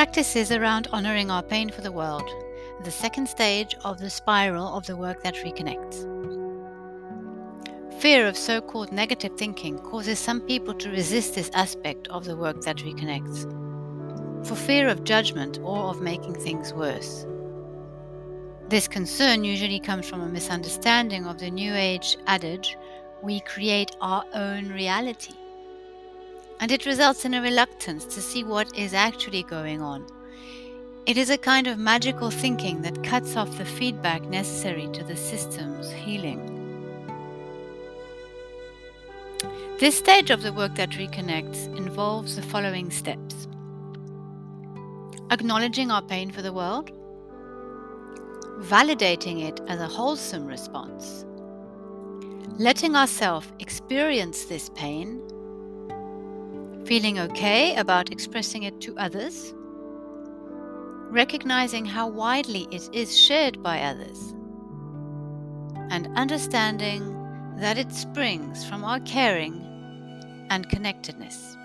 Practices around honoring our pain for the world, the second stage of the spiral of the work that reconnects. Fear of so called negative thinking causes some people to resist this aspect of the work that reconnects, for fear of judgment or of making things worse. This concern usually comes from a misunderstanding of the New Age adage we create our own reality. And it results in a reluctance to see what is actually going on. It is a kind of magical thinking that cuts off the feedback necessary to the system's healing. This stage of the work that reconnects involves the following steps acknowledging our pain for the world, validating it as a wholesome response, letting ourselves experience this pain, feeling okay about expressing it to others, recognizing how widely it is shared by others, and understanding that it springs from our caring and connectedness.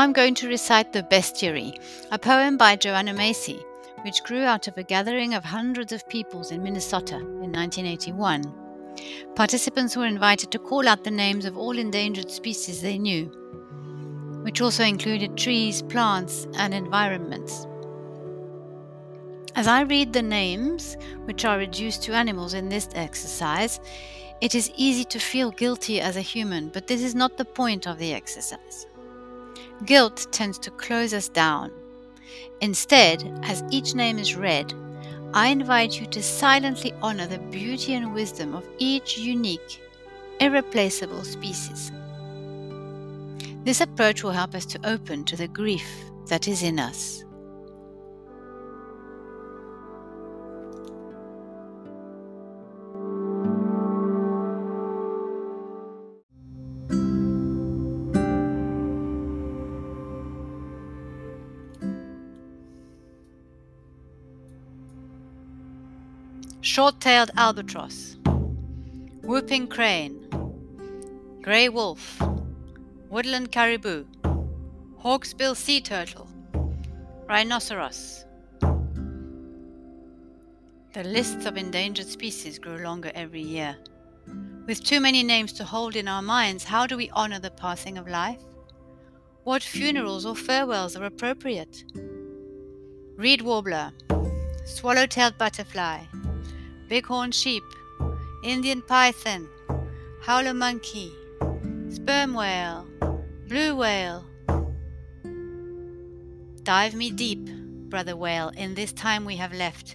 Now I'm going to recite the Bestiary, a poem by Joanna Macy, which grew out of a gathering of hundreds of peoples in Minnesota in 1981. Participants were invited to call out the names of all endangered species they knew, which also included trees, plants, and environments. As I read the names, which are reduced to animals in this exercise, it is easy to feel guilty as a human, but this is not the point of the exercise. Guilt tends to close us down. Instead, as each name is read, I invite you to silently honor the beauty and wisdom of each unique, irreplaceable species. This approach will help us to open to the grief that is in us. Short-tailed albatross, whooping crane, grey wolf, woodland caribou, hawksbill sea turtle, rhinoceros. The lists of endangered species grow longer every year. With too many names to hold in our minds, how do we honor the passing of life? What funerals or farewells are appropriate? Reed warbler, swallow-tailed butterfly, bighorn sheep, Indian python, howler monkey, sperm whale, blue whale. Dive me deep, brother whale, in this time we have left.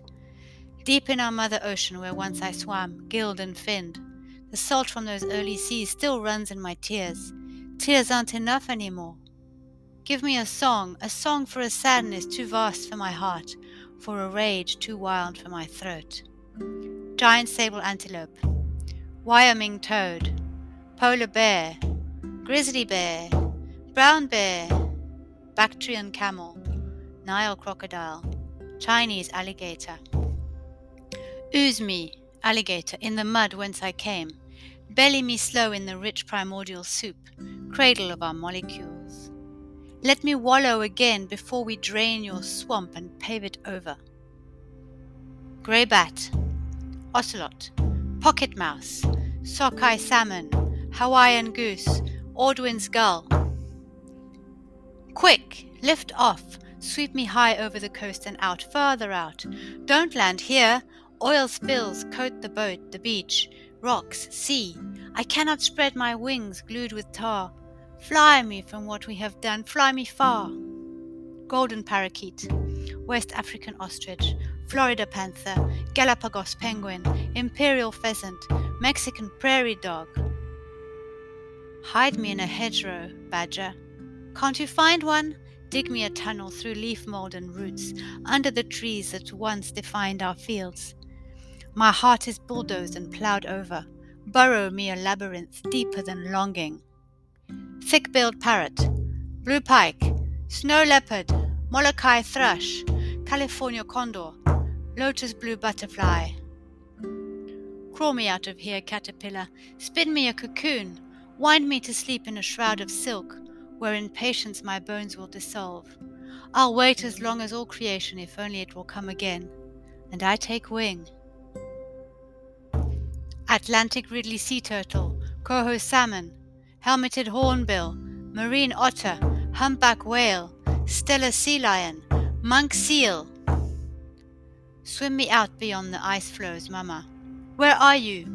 Deep in our mother ocean where once I swam, gilled and finned. The salt from those early seas still runs in my tears. Tears aren't enough anymore. Give me a song, a song for a sadness too vast for my heart, for a rage too wild for my throat giant sable antelope, Wyoming toad, polar bear, grizzly bear, brown bear, Bactrian camel, Nile crocodile, Chinese alligator. Ooze me, alligator, in the mud whence I came, belly me slow in the rich primordial soup, cradle of our molecules. Let me wallow again before we drain your swamp and pave it over. Grey bat, ocelot, pocket mouse, sockeye salmon, Hawaiian goose, Audouin's gull. Quick, lift off, sweep me high over the coast and out, further out. Don't land here. Oil spills coat the boat, the beach, rocks, sea. I cannot spread my wings glued with tar. Fly me from what we have done, fly me far. Golden parakeet, West African ostrich, Florida panther, Galapagos penguin, imperial pheasant, Mexican prairie dog. Hide me in a hedgerow, badger. Can't you find one? Dig me a tunnel through leaf mold and roots, under the trees that once defined our fields. My heart is bulldozed and ploughed over. Burrow me a labyrinth deeper than longing. Thick billed parrot, blue pike, snow leopard, Molokai thrush, California condor, lotus blue butterfly. Crawl me out of here, caterpillar, spin me a cocoon, wind me to sleep in a shroud of silk, where in patience my bones will dissolve. I'll wait as long as all creation, if only it will come again, and I take wing. Atlantic Ridley sea turtle, coho salmon, helmeted hornbill, marine otter, humpback whale, Steller sea lion, monk seal. Swim me out beyond the ice floes, Mama. Where are you?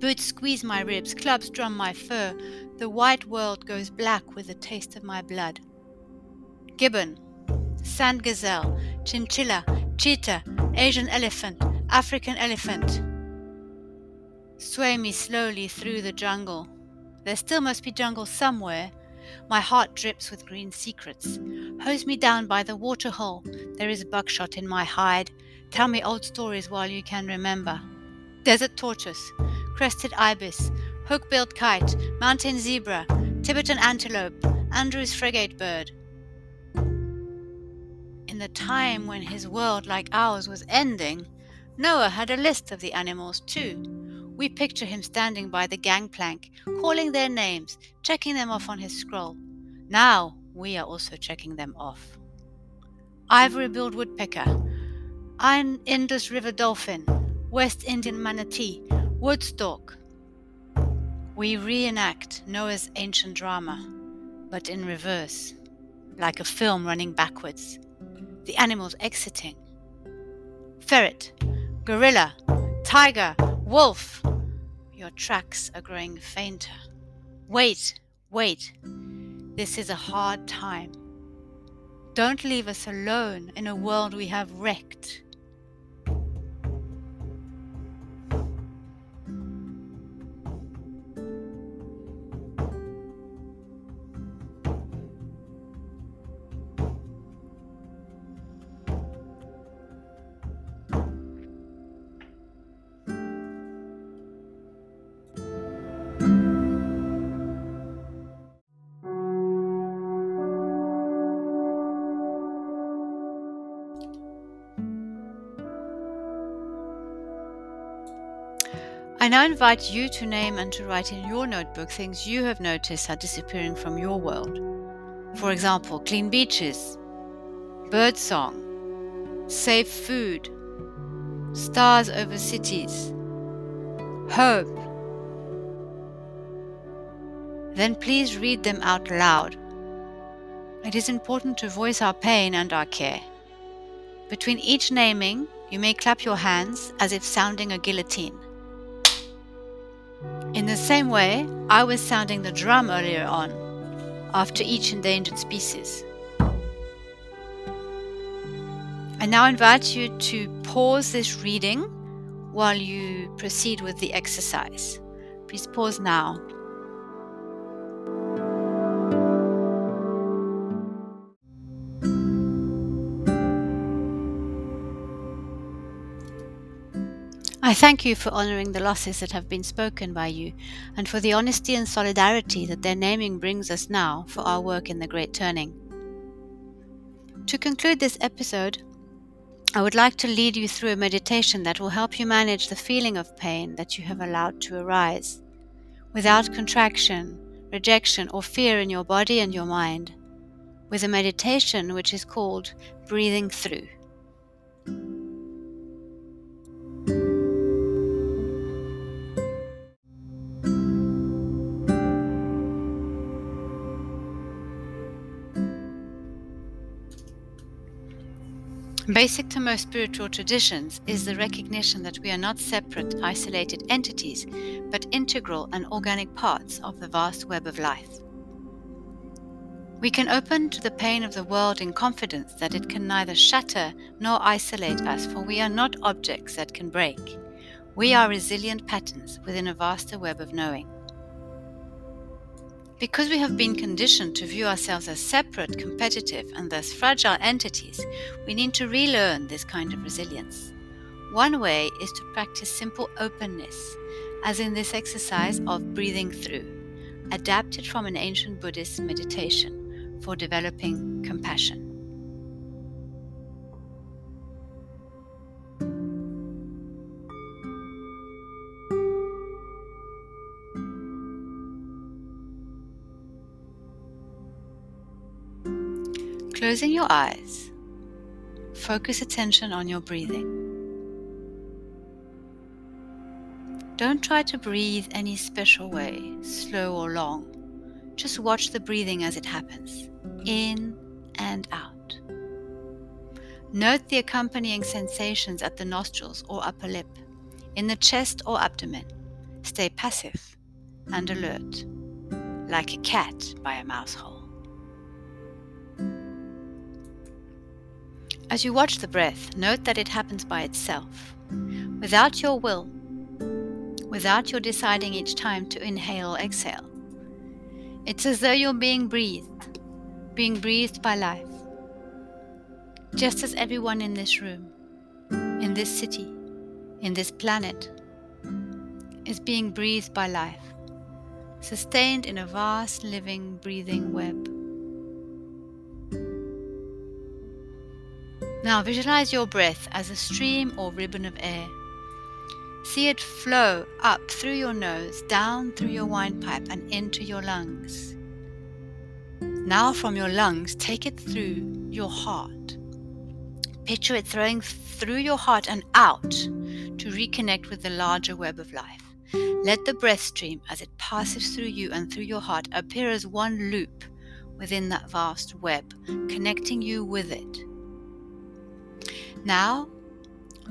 Boots squeeze my ribs, clubs drum my fur. The white world goes black with the taste of my blood. Gibbon, sand gazelle, chinchilla, cheetah, Asian elephant, African elephant. Sway me slowly through the jungle. There still must be jungle somewhere. My heart drips with green secrets. Hose me down by the waterhole. There is buckshot in my hide. Tell me old stories while you can remember. Desert tortoise, crested ibis, hook-billed kite, mountain zebra, Tibetan antelope, Andrew's frigate bird. In the time when his world, like ours, was ending, Noah had a list of the animals too. We picture him standing by the gangplank, calling their names, checking them off on his scroll. Now we are also checking them off. Ivory billed woodpecker, Iron Indus River dolphin, West Indian manatee, wood stork. We reenact Noah's ancient drama, but in reverse, like a film running backwards the animals exiting. Ferret, gorilla, tiger, wolf. Your tracks are growing fainter. Wait, wait. This is a hard time. Don't leave us alone in a world we have wrecked. I now invite you to name and to write in your notebook things you have noticed are disappearing from your world. For example, clean beaches, birdsong, safe food, stars over cities, hope. Then please read them out loud. It is important to voice our pain and our care. Between each naming, you may clap your hands as if sounding a guillotine. In the same way, I was sounding the drum earlier on, after each endangered species. I now invite you to pause this reading while you proceed with the exercise. Please pause now. I thank you for honouring the losses that have been spoken by you, and for the honesty and solidarity that their naming brings us now for our work in the Great Turning. To conclude this episode, I would like to lead you through a meditation that will help you manage the feeling of pain that you have allowed to arise, without contraction, rejection, or fear in your body and your mind, with a meditation which is called breathing through. Basic to most spiritual traditions is the recognition that we are not separate, isolated entities, but integral and organic parts of the vast web of life. We can open to the pain of the world in confidence that it can neither shatter nor isolate us, for we are not objects that can break. We are resilient patterns within a vaster web of knowing. Because we have been conditioned to view ourselves as separate, competitive, and thus fragile entities, we need to relearn this kind of resilience. One way is to practice simple openness, as in this exercise of breathing through, adapted from an ancient Buddhist meditation for developing compassion. Closing your eyes, focus attention on your breathing. Don't try to breathe any special way, slow or long. Just watch the breathing as it happens, in and out. Note the accompanying sensations at the nostrils or upper lip, in the chest or abdomen. Stay passive and alert, like a cat by a mouse hole. As you watch the breath, note that it happens by itself, without your will, without your deciding each time to inhale or exhale. It's as though you're being breathed, being breathed by life just as everyone in this room, in this city, in this planet, is being breathed by life, sustained in a vast living, breathing web. Now visualize your breath as a stream or ribbon of air. See it flow up through your nose, down through your windpipe, and into your lungs. Now, from your lungs, take it through your heart Picture it throwing through your heart and out to reconnect with the larger web of life. Let the breath stream as it passes through you and through your heart appear as one loop within that vast web, connecting you with it. Now,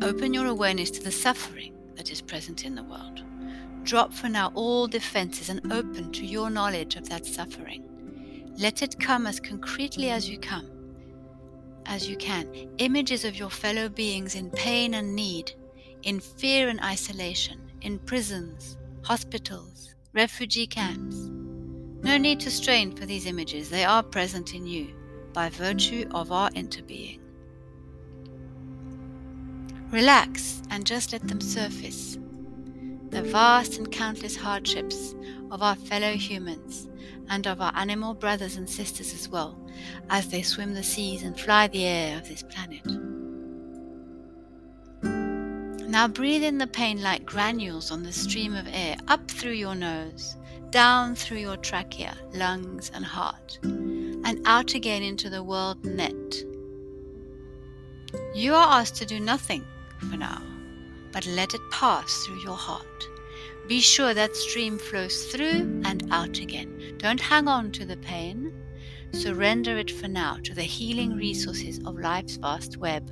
open your awareness to the suffering that is present in the world. Drop for now all defenses and open to your knowledge of that suffering. Let it come as concretely as you come as you can images of your fellow beings in pain and need, in fear and isolation, in prisons, hospitals, refugee camps. No need to strain for these images, they are present in you by virtue of our interbeing. Relax and just let them surface. The vast and countless hardships of our fellow humans and of our animal brothers and sisters as well, as they swim the seas and fly the air of this planet. Now breathe in the pain like granules on the stream of air up through your nose, down through your trachea, lungs, and heart, and out again into the world net. You are asked to do nothing for now, but let it pass through your heart. Be sure that stream flows through and out again. Don't hang on to the pain. Surrender it for now to the healing resources of life's vast web.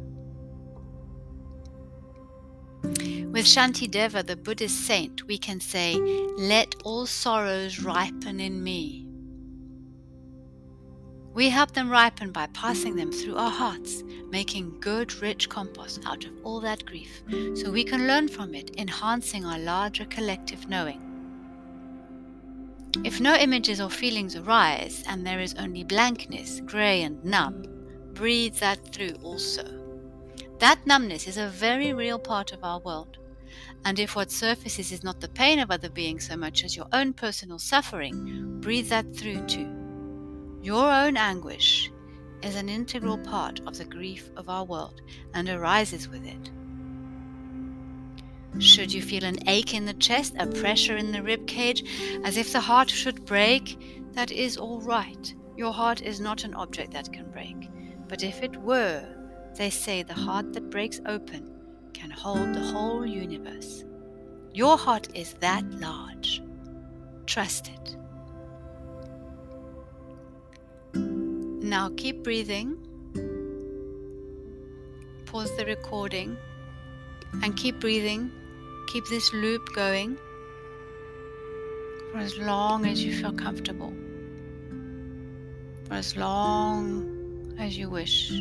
With Shantideva, the Buddhist saint, we can say, Let all sorrows ripen in me. We help them ripen by passing them through our hearts, making good, rich compost out of all that grief, so we can learn from it, enhancing our larger collective knowing. If no images or feelings arise, and there is only blankness, grey and numb, breathe that through also. That numbness is a very real part of our world. And if what surfaces is not the pain of other beings so much as your own personal suffering, breathe that through too. Your own anguish is an integral part of the grief of our world and arises with it. Should you feel an ache in the chest, a pressure in the rib cage, as if the heart should break, that is all right. Your heart is not an object that can break. But if it were, they say the heart that breaks open can hold the whole universe. Your heart is that large. Trust it. Now keep breathing. Pause the recording and keep breathing. Keep this loop going for as long as you feel comfortable, for as long as you wish.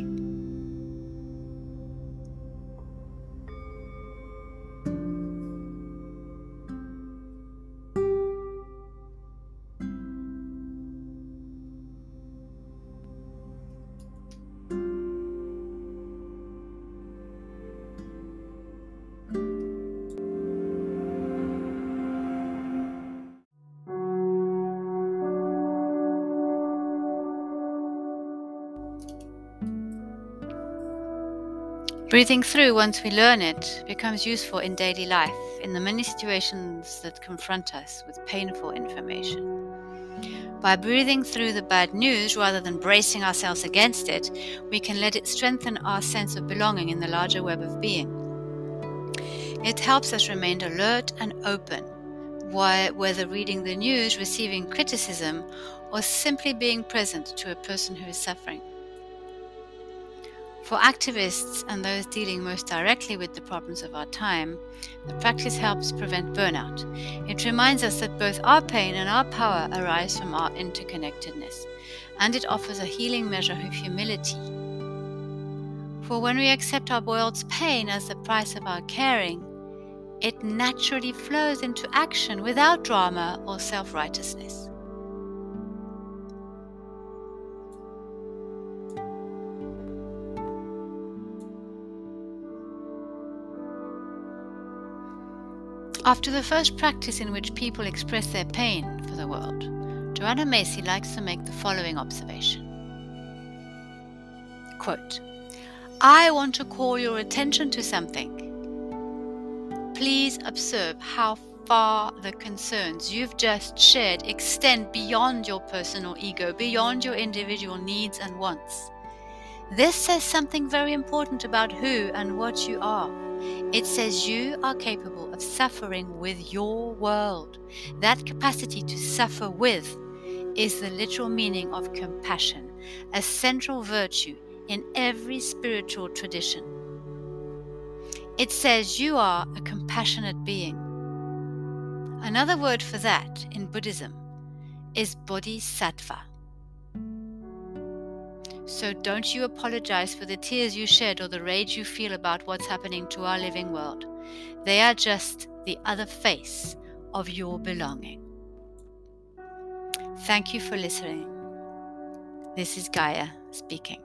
Breathing through, once we learn it, becomes useful in daily life, in the many situations that confront us with painful information. By breathing through the bad news rather than bracing ourselves against it, we can let it strengthen our sense of belonging in the larger web of being. It helps us remain alert and open, whether reading the news, receiving criticism, or simply being present to a person who is suffering. For activists and those dealing most directly with the problems of our time, the practice helps prevent burnout. It reminds us that both our pain and our power arise from our interconnectedness, and it offers a healing measure of humility. For when we accept our world's pain as the price of our caring, it naturally flows into action without drama or self righteousness. After the first practice in which people express their pain for the world, Joanna Macy likes to make the following observation. Quote, I want to call your attention to something. Please observe how far the concerns you've just shared extend beyond your personal ego, beyond your individual needs and wants. This says something very important about who and what you are. It says you are capable of suffering with your world. That capacity to suffer with is the literal meaning of compassion, a central virtue in every spiritual tradition. It says you are a compassionate being. Another word for that in Buddhism is bodhisattva. So don't you apologize for the tears you shed or the rage you feel about what's happening to our living world. They are just the other face of your belonging. Thank you for listening. This is Gaia speaking.